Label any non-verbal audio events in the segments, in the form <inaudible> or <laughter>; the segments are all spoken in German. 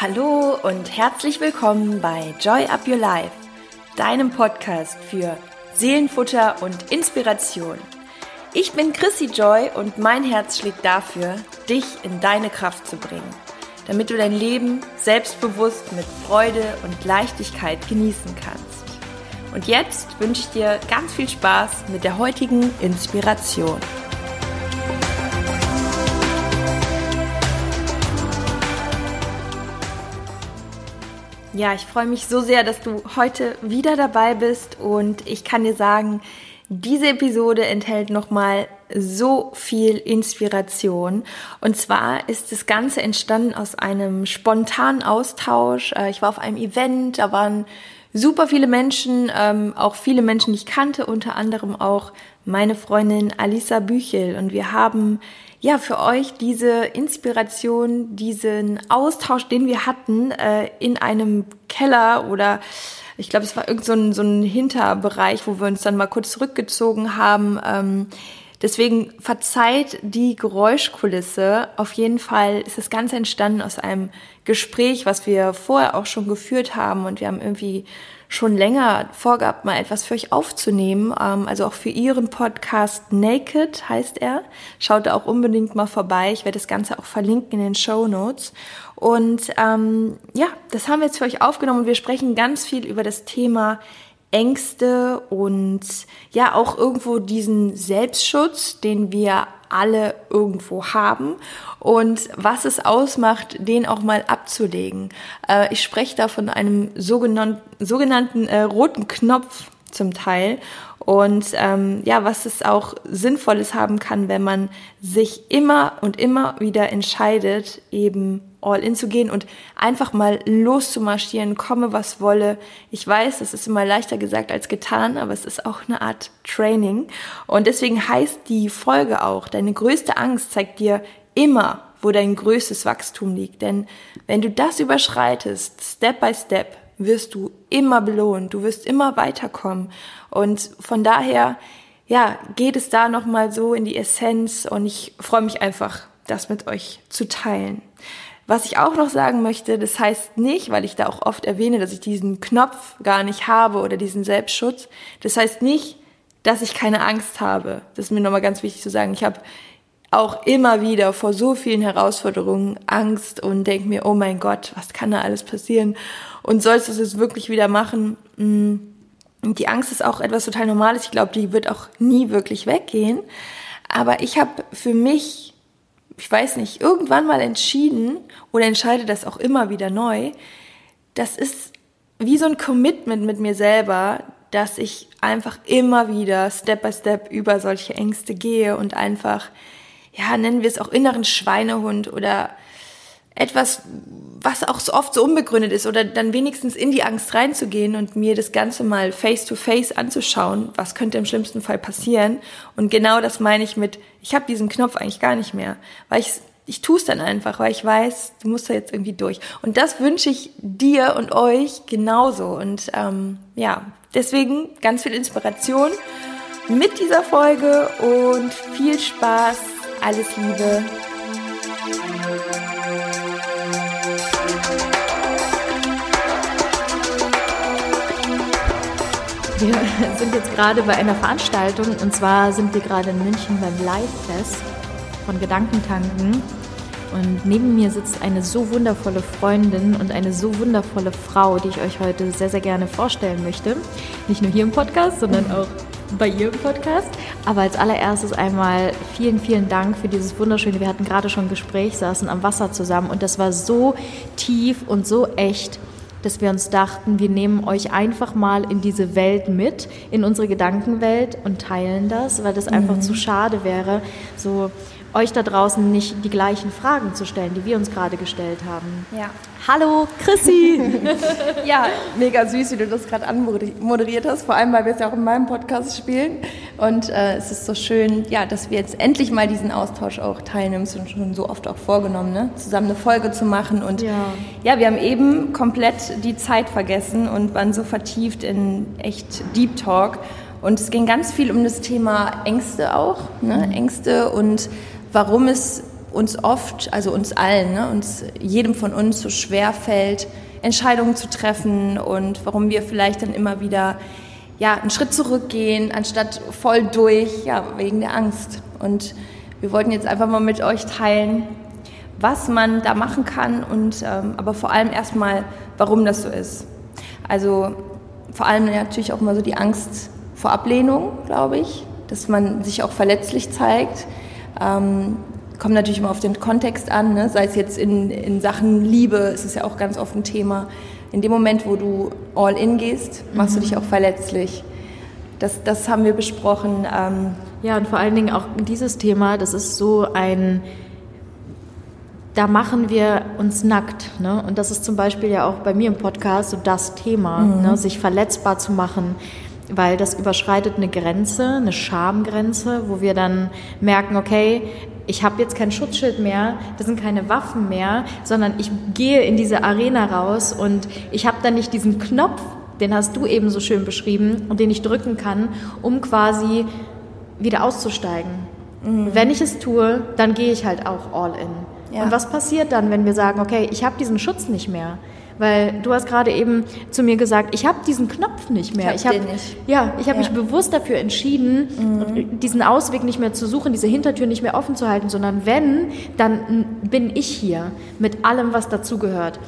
Hallo und herzlich willkommen bei Joy Up Your Life, deinem Podcast für Seelenfutter und Inspiration. Ich bin Chrissy Joy und mein Herz schlägt dafür, dich in deine Kraft zu bringen, damit du dein Leben selbstbewusst mit Freude und Leichtigkeit genießen kannst. Und jetzt wünsche ich dir ganz viel Spaß mit der heutigen Inspiration. Ja, ich freue mich so sehr, dass du heute wieder dabei bist und ich kann dir sagen, diese Episode enthält nochmal so viel Inspiration. Und zwar ist das Ganze entstanden aus einem spontanen Austausch. Äh, ich war auf einem Event, da waren super viele Menschen, ähm, auch viele Menschen, die ich kannte, unter anderem auch meine Freundin Alisa Büchel. Und wir haben ja, für euch diese Inspiration, diesen Austausch, den wir hatten, äh, in einem Keller oder ich glaube, es war irgend so ein, so ein Hinterbereich, wo wir uns dann mal kurz zurückgezogen haben. Ähm, deswegen verzeiht die Geräuschkulisse. Auf jeden Fall ist das Ganze entstanden aus einem Gespräch, was wir vorher auch schon geführt haben und wir haben irgendwie schon länger vorgehabt, mal etwas für euch aufzunehmen. Ähm, also auch für ihren Podcast Naked heißt er. Schaut da auch unbedingt mal vorbei. Ich werde das Ganze auch verlinken in den Show Notes. Und ähm, ja, das haben wir jetzt für euch aufgenommen wir sprechen ganz viel über das Thema Ängste und ja auch irgendwo diesen Selbstschutz, den wir alle irgendwo haben und was es ausmacht, den auch mal abzulegen. Äh, ich spreche da von einem sogenannten, sogenannten äh, roten Knopf zum Teil und ähm, ja, was es auch Sinnvolles haben kann, wenn man sich immer und immer wieder entscheidet, eben all in zu gehen und einfach mal loszumarschieren, komme was wolle. Ich weiß, das ist immer leichter gesagt als getan, aber es ist auch eine Art Training. Und deswegen heißt die Folge auch, deine größte Angst zeigt dir immer, wo dein größtes Wachstum liegt. Denn wenn du das überschreitest, Step by Step, wirst du immer belohnt, du wirst immer weiterkommen. Und von daher, ja, geht es da nochmal so in die Essenz und ich freue mich einfach, das mit euch zu teilen. Was ich auch noch sagen möchte, das heißt nicht, weil ich da auch oft erwähne, dass ich diesen Knopf gar nicht habe oder diesen Selbstschutz. Das heißt nicht, dass ich keine Angst habe. Das ist mir nochmal ganz wichtig zu sagen. Ich habe auch immer wieder vor so vielen Herausforderungen Angst und denke mir, oh mein Gott, was kann da alles passieren? Und sollst du es jetzt wirklich wieder machen? Mm, die Angst ist auch etwas total Normales. Ich glaube, die wird auch nie wirklich weggehen. Aber ich habe für mich ich weiß nicht, irgendwann mal entschieden oder entscheide das auch immer wieder neu, das ist wie so ein Commitment mit mir selber, dass ich einfach immer wieder Step by Step über solche Ängste gehe und einfach, ja, nennen wir es auch inneren Schweinehund oder etwas, was auch so oft so unbegründet ist oder dann wenigstens in die Angst reinzugehen und mir das Ganze mal face to face anzuschauen, was könnte im schlimmsten Fall passieren. Und genau das meine ich mit, ich habe diesen Knopf eigentlich gar nicht mehr, weil ich ich tue es dann einfach, weil ich weiß, du musst da jetzt irgendwie durch. Und das wünsche ich dir und euch genauso. Und ähm, ja, deswegen ganz viel Inspiration mit dieser Folge und viel Spaß. Alles Liebe. Wir sind jetzt gerade bei einer Veranstaltung und zwar sind wir gerade in München beim Live-Fest von Gedankentanken. Und neben mir sitzt eine so wundervolle Freundin und eine so wundervolle Frau, die ich euch heute sehr, sehr gerne vorstellen möchte. Nicht nur hier im Podcast, sondern auch bei ihr im Podcast. Aber als allererstes einmal vielen, vielen Dank für dieses wunderschöne, wir hatten gerade schon ein Gespräch, saßen am Wasser zusammen und das war so tief und so echt dass wir uns dachten, wir nehmen euch einfach mal in diese Welt mit, in unsere Gedankenwelt und teilen das, weil das einfach mhm. zu schade wäre, so euch da draußen nicht die gleichen Fragen zu stellen, die wir uns gerade gestellt haben. Ja. Hallo, Chrissy! <laughs> ja, mega süß, wie du das gerade anmoderiert hast, vor allem, weil wir es ja auch in meinem Podcast spielen. Und äh, es ist so schön, ja, dass wir jetzt endlich mal diesen Austausch auch teilnehmen. Es ist schon so oft auch vorgenommen, ne? zusammen eine Folge zu machen. Und ja. ja, wir haben eben komplett die Zeit vergessen und waren so vertieft in echt Deep Talk. Und es ging ganz viel um das Thema Ängste auch, ne? Mhm. Ängste und warum es uns oft, also uns allen, ne, uns jedem von uns so schwer fällt, Entscheidungen zu treffen und warum wir vielleicht dann immer wieder ja, einen Schritt zurückgehen, anstatt voll durch, ja, wegen der Angst. Und wir wollten jetzt einfach mal mit euch teilen, was man da machen kann und ähm, aber vor allem erstmal, warum das so ist. Also vor allem natürlich auch mal so die Angst vor Ablehnung, glaube ich, dass man sich auch verletzlich zeigt. Ähm, kommt natürlich immer auf den Kontext an, ne? sei es jetzt in, in Sachen Liebe, ist es ja auch ganz oft ein Thema. In dem Moment, wo du all in gehst, machst mhm. du dich auch verletzlich. Das, das haben wir besprochen. Ähm ja, und vor allen Dingen auch dieses Thema, das ist so ein, da machen wir uns nackt. Ne? Und das ist zum Beispiel ja auch bei mir im Podcast so das Thema, mhm. ne? sich verletzbar zu machen weil das überschreitet eine Grenze, eine Schamgrenze, wo wir dann merken, okay, ich habe jetzt kein Schutzschild mehr, das sind keine Waffen mehr, sondern ich gehe in diese Arena raus und ich habe dann nicht diesen Knopf, den hast du eben so schön beschrieben und den ich drücken kann, um quasi wieder auszusteigen. Mhm. Wenn ich es tue, dann gehe ich halt auch all in. Ja. Und was passiert dann, wenn wir sagen, okay, ich habe diesen Schutz nicht mehr? Weil du hast gerade eben zu mir gesagt, ich habe diesen Knopf nicht mehr. Ich habe hab. Ja, ich habe ja. mich bewusst dafür entschieden, mhm. diesen Ausweg nicht mehr zu suchen, diese Hintertür nicht mehr offen zu halten, sondern wenn, dann bin ich hier mit allem, was dazugehört.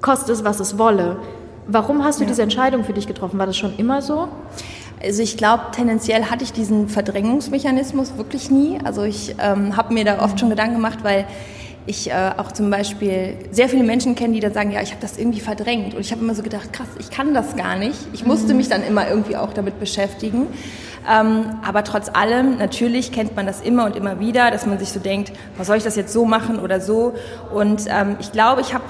Koste es, was es wolle. Warum hast du ja. diese Entscheidung für dich getroffen? War das schon immer so? Also ich glaube, tendenziell hatte ich diesen Verdrängungsmechanismus wirklich nie. Also ich ähm, habe mir da oft schon Gedanken gemacht, weil ich äh, auch zum Beispiel sehr viele Menschen kenne, die dann sagen, ja, ich habe das irgendwie verdrängt. Und ich habe immer so gedacht, krass, ich kann das gar nicht. Ich musste mhm. mich dann immer irgendwie auch damit beschäftigen. Ähm, aber trotz allem, natürlich kennt man das immer und immer wieder, dass man sich so denkt, was soll ich das jetzt so machen oder so. Und ähm, ich glaube, ich habe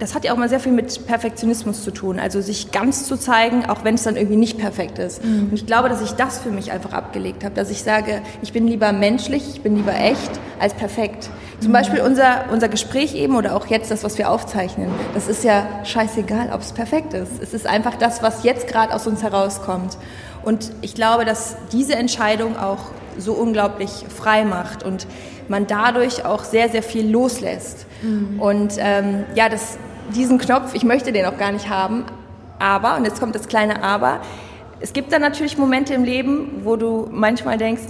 das hat ja auch mal sehr viel mit Perfektionismus zu tun, also sich ganz zu zeigen, auch wenn es dann irgendwie nicht perfekt ist. Mhm. Und ich glaube, dass ich das für mich einfach abgelegt habe, dass ich sage, ich bin lieber menschlich, ich bin lieber echt als perfekt. Zum. Beispiel unser, unser Gespräch eben oder auch jetzt das, was wir aufzeichnen, das ist ja scheißegal, ob es perfekt ist. Es ist einfach das, was jetzt gerade aus uns herauskommt. Und ich glaube, dass diese Entscheidung auch so unglaublich frei macht und man dadurch auch sehr, sehr viel loslässt. Mhm. Und ähm, ja, das, diesen Knopf, ich möchte den auch gar nicht haben, aber, und jetzt kommt das kleine Aber, es gibt dann natürlich Momente im Leben, wo du manchmal denkst,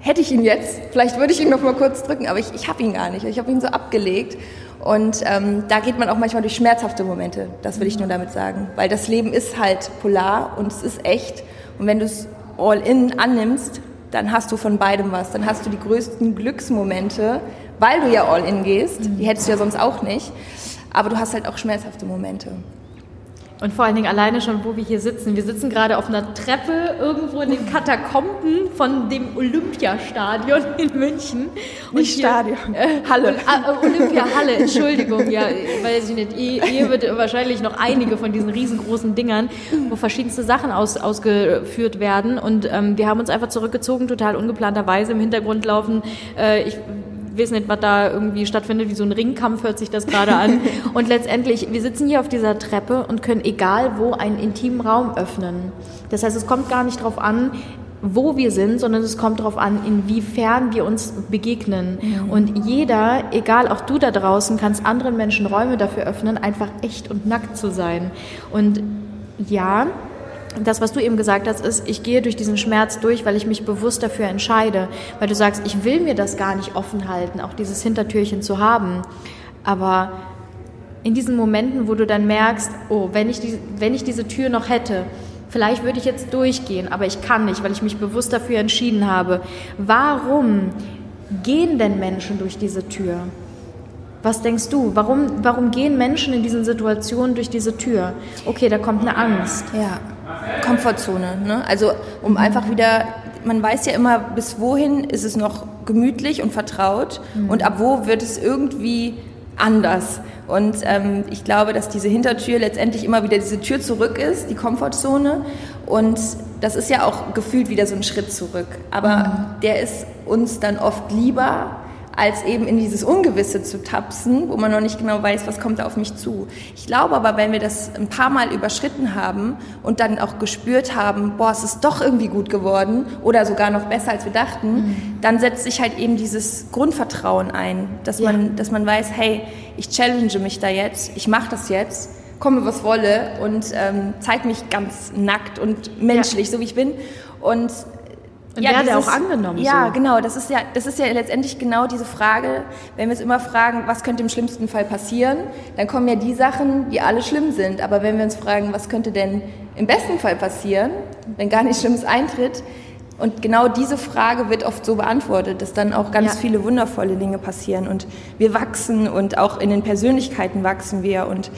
hätte ich ihn jetzt, vielleicht würde ich ihn noch mal kurz drücken, aber ich, ich habe ihn gar nicht. Ich habe ihn so abgelegt. Und ähm, da geht man auch manchmal durch schmerzhafte Momente, das will ich nur damit sagen. Weil das Leben ist halt polar und es ist echt. Und wenn du es all in annimmst, dann hast du von beidem was. Dann hast du die größten Glücksmomente, weil du ja all in gehst. Die hättest du ja sonst auch nicht. Aber du hast halt auch schmerzhafte Momente. Und vor allen Dingen alleine schon, wo wir hier sitzen. Wir sitzen gerade auf einer Treppe irgendwo in den Katakomben von dem Olympiastadion in München. Nicht hier, Stadion, äh, Halle. Äh, Olympiahalle, Entschuldigung. Ja, weiß ich nicht. Hier wird wahrscheinlich noch einige von diesen riesengroßen Dingern, wo verschiedenste Sachen aus, ausgeführt werden. Und ähm, wir haben uns einfach zurückgezogen, total ungeplanterweise im Hintergrund laufen. Äh, ich weiß nicht, was da irgendwie stattfindet, wie so ein Ringkampf hört sich das gerade an. <laughs> Und letztendlich, wir sitzen hier auf dieser Treppe und können egal wo einen intimen Raum öffnen. Das heißt, es kommt gar nicht darauf an, wo wir sind, sondern es kommt darauf an, inwiefern wir uns begegnen. Mhm. Und jeder, egal auch du da draußen, kannst anderen Menschen Räume dafür öffnen, einfach echt und nackt zu sein. Und ja, das, was du eben gesagt hast, ist, ich gehe durch diesen Schmerz durch, weil ich mich bewusst dafür entscheide. Weil du sagst, ich will mir das gar nicht offen halten, auch dieses Hintertürchen zu haben. Aber in diesen Momenten, wo du dann merkst, oh, wenn ich, die, wenn ich diese Tür noch hätte, vielleicht würde ich jetzt durchgehen, aber ich kann nicht, weil ich mich bewusst dafür entschieden habe. Warum gehen denn Menschen durch diese Tür? Was denkst du? Warum, warum gehen Menschen in diesen Situationen durch diese Tür? Okay, da kommt eine Angst. Ja. Komfortzone. Ne? Also um einfach wieder, man weiß ja immer, bis wohin ist es noch gemütlich und vertraut mhm. und ab wo wird es irgendwie anders. Und ähm, ich glaube, dass diese Hintertür letztendlich immer wieder diese Tür zurück ist, die Komfortzone. Und das ist ja auch gefühlt wieder so ein Schritt zurück. Aber mhm. der ist uns dann oft lieber, als eben in dieses Ungewisse zu tapsen, wo man noch nicht genau weiß, was kommt da auf mich zu. Ich glaube aber, wenn wir das ein paar Mal überschritten haben und dann auch gespürt haben, boah, es ist doch irgendwie gut geworden oder sogar noch besser, als wir dachten, mhm. dann setzt sich halt eben dieses Grundvertrauen ein, dass, ja. man, dass man weiß, hey, ich challenge mich da jetzt, ich mache das jetzt komme, was wolle und ähm, zeige mich ganz nackt und menschlich, ja. so wie ich bin. Und und ja, werde dieses, auch angenommen. Ja, so. genau. Das ist ja, das ist ja letztendlich genau diese Frage, wenn wir uns immer fragen, was könnte im schlimmsten Fall passieren, dann kommen ja die Sachen, die alle schlimm sind. Aber wenn wir uns fragen, was könnte denn im besten Fall passieren, wenn gar nichts Schlimmes eintritt, und genau diese Frage wird oft so beantwortet, dass dann auch ganz ja. viele wundervolle Dinge passieren und wir wachsen und auch in den Persönlichkeiten wachsen wir und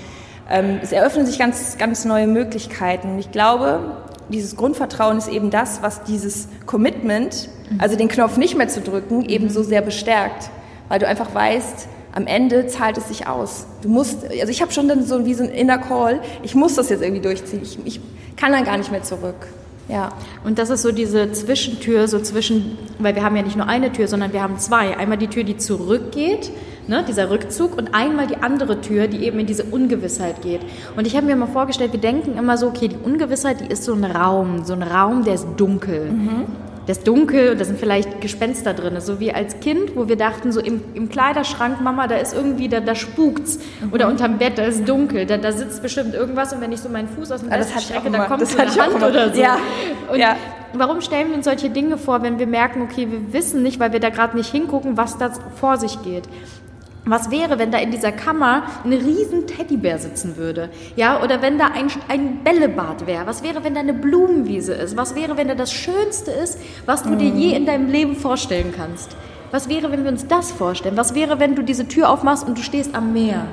ähm, es eröffnen sich ganz, ganz neue Möglichkeiten. Ich glaube, dieses Grundvertrauen ist eben das, was dieses Commitment, also den Knopf nicht mehr zu drücken, eben so sehr bestärkt, weil du einfach weißt, am Ende zahlt es sich aus. Du musst, also ich habe schon dann so wie so ein Inner Call, ich muss das jetzt irgendwie durchziehen. Ich, ich kann dann gar nicht mehr zurück. Ja. Und das ist so diese Zwischentür, so zwischen, weil wir haben ja nicht nur eine Tür, sondern wir haben zwei. Einmal die Tür, die zurückgeht ne, dieser Rückzug und einmal die andere Tür, die eben in diese Ungewissheit geht. Und ich habe mir mal vorgestellt, wir denken immer so, okay, die Ungewissheit, die ist so ein Raum, so ein Raum, der ist dunkel. Mhm. Der ist dunkel und da sind vielleicht Gespenster drin. So wie als Kind, wo wir dachten, so im, im Kleiderschrank, Mama, da ist irgendwie, da, da spukt's. Mhm. Oder unterm Bett, da ist dunkel. Da, da sitzt bestimmt irgendwas und wenn ich so meinen Fuß aus dem Bett strecke, da kommt so eine Hand oder so. Ja. Und ja. warum stellen wir uns solche Dinge vor, wenn wir merken, okay, wir wissen nicht, weil wir da gerade nicht hingucken, was da vor sich geht? Was wäre, wenn da in dieser Kammer ein riesen Teddybär sitzen würde? Ja, oder wenn da ein, ein Bällebad wäre? Was wäre, wenn da eine Blumenwiese ist? Was wäre, wenn da das Schönste ist, was du mm. dir je in deinem Leben vorstellen kannst? Was wäre, wenn wir uns das vorstellen? Was wäre, wenn du diese Tür aufmachst und du stehst am Meer?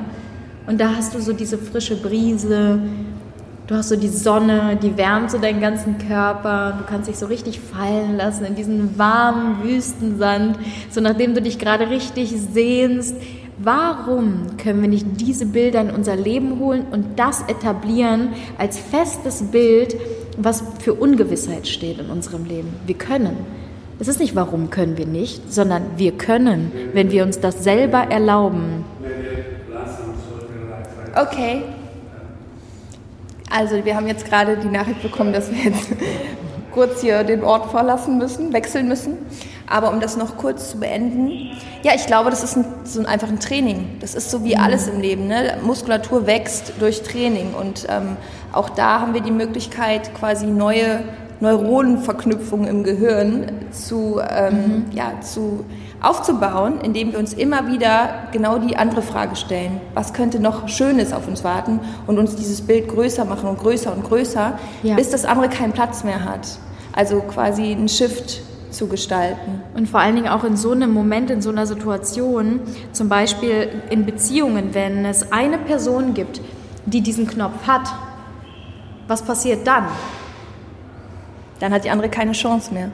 Und da hast du so diese frische Brise, du hast so die Sonne, die wärmt so deinen ganzen Körper, du kannst dich so richtig fallen lassen in diesen warmen Wüstensand, so nachdem du dich gerade richtig sehnst Warum können wir nicht diese Bilder in unser Leben holen und das etablieren als festes Bild, was für Ungewissheit steht in unserem Leben? Wir können. Es ist nicht, warum können wir nicht, sondern wir können, wenn wir uns das selber erlauben. Okay. Also wir haben jetzt gerade die Nachricht bekommen, dass wir jetzt kurz hier den Ort verlassen müssen, wechseln müssen. Aber um das noch kurz zu beenden, ja, ich glaube, das ist ein, so einfach ein Training. Das ist so wie mhm. alles im Leben. Ne? Muskulatur wächst durch Training und ähm, auch da haben wir die Möglichkeit, quasi neue Neuronenverknüpfungen im Gehirn zu, ähm, mhm. ja, zu aufzubauen, indem wir uns immer wieder genau die andere Frage stellen. Was könnte noch Schönes auf uns warten und uns dieses Bild größer machen und größer und größer, ja. bis das andere keinen Platz mehr hat. Also quasi ein Shift zu gestalten. Und vor allen Dingen auch in so einem Moment, in so einer Situation, zum Beispiel in Beziehungen, wenn es eine Person gibt, die diesen Knopf hat, was passiert dann? Dann hat die andere keine Chance mehr.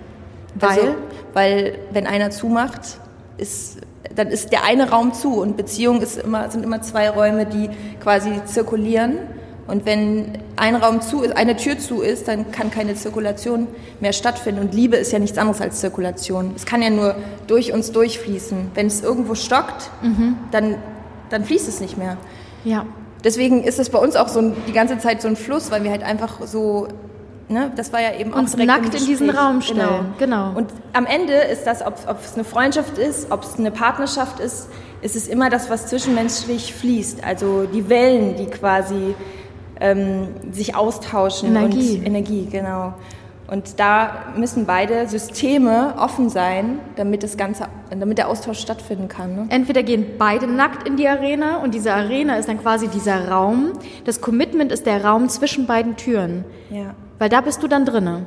Weil? Also, weil wenn einer zumacht, ist, dann ist der eine Raum zu und Beziehung ist immer, sind immer zwei Räume, die quasi zirkulieren und wenn ein Raum zu ist, eine Tür zu ist, dann kann keine Zirkulation mehr stattfinden. Und Liebe ist ja nichts anderes als Zirkulation. Es kann ja nur durch uns durchfließen. Wenn es irgendwo stockt, mhm. dann, dann fließt es nicht mehr. Ja. Deswegen ist es bei uns auch so ein, die ganze Zeit so ein Fluss, weil wir halt einfach so Ne, das war ja eben auch uns nackt in diesen Raum stellen. Genau. genau. Und am Ende ist das, ob es eine Freundschaft ist, ob es eine Partnerschaft ist, ist es immer das, was zwischenmenschlich fließt. Also die Wellen, die quasi ähm, sich austauschen Energie. und Energie, genau. Und da müssen beide Systeme offen sein, damit das Ganze, damit der Austausch stattfinden kann. Ne? Entweder gehen beide nackt in die Arena und diese Arena ist dann quasi dieser Raum. Das Commitment ist der Raum zwischen beiden Türen. Ja. Weil da bist du dann drinne.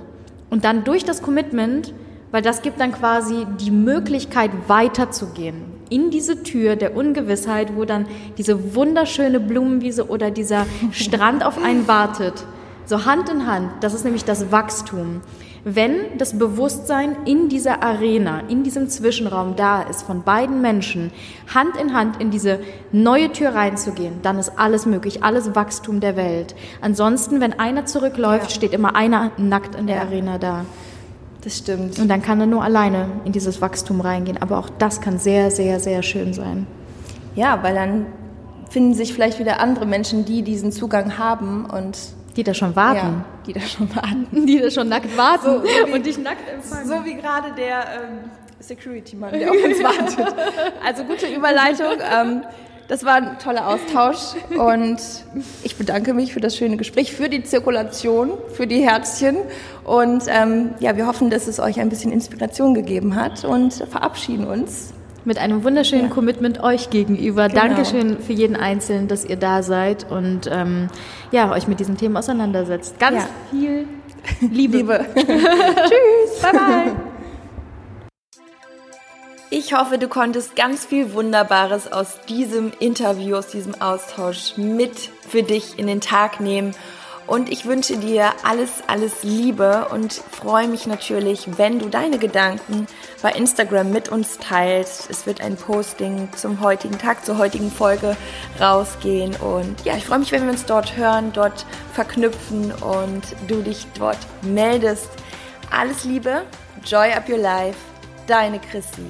Und dann durch das Commitment, weil das gibt dann quasi die Möglichkeit weiterzugehen in diese Tür der Ungewissheit, wo dann diese wunderschöne Blumenwiese oder dieser <laughs> Strand auf einen wartet. So Hand in Hand, das ist nämlich das Wachstum. Wenn das Bewusstsein in dieser Arena, in diesem Zwischenraum da ist, von beiden Menschen, Hand in Hand in diese neue Tür reinzugehen, dann ist alles möglich, alles Wachstum der Welt. Ansonsten, wenn einer zurückläuft, ja. steht immer einer nackt in der ja. Arena da. Das stimmt. Und dann kann er nur alleine in dieses Wachstum reingehen. Aber auch das kann sehr, sehr, sehr schön sein. Ja, weil dann finden sich vielleicht wieder andere Menschen, die diesen Zugang haben und die da schon warten. Ja, die da schon warten. Die da schon nackt warten so, so und dich nackt empfangen. So wie gerade der ähm, Security-Mann, der auf uns wartet. <laughs> Also gute Überleitung. Ähm, das war ein toller Austausch und ich bedanke mich für das schöne Gespräch, für die Zirkulation, für die Herzchen und ähm, ja, wir hoffen, dass es euch ein bisschen Inspiration gegeben hat und verabschieden uns. Mit einem wunderschönen ja. Commitment euch gegenüber. Genau. Dankeschön für jeden Einzelnen, dass ihr da seid und ähm, ja, euch mit diesem Thema auseinandersetzt. Ganz ja. viel Liebe. Liebe. <laughs> <laughs> Tschüss. Bye bye. Ich hoffe, du konntest ganz viel Wunderbares aus diesem Interview, aus diesem Austausch mit für dich in den Tag nehmen. Und ich wünsche dir alles, alles Liebe und freue mich natürlich, wenn du deine Gedanken bei Instagram mit uns teilst. Es wird ein Posting zum heutigen Tag, zur heutigen Folge rausgehen. Und ja, ich freue mich, wenn wir uns dort hören, dort verknüpfen und du dich dort meldest. Alles Liebe, Joy Up Your Life, deine Chrissy.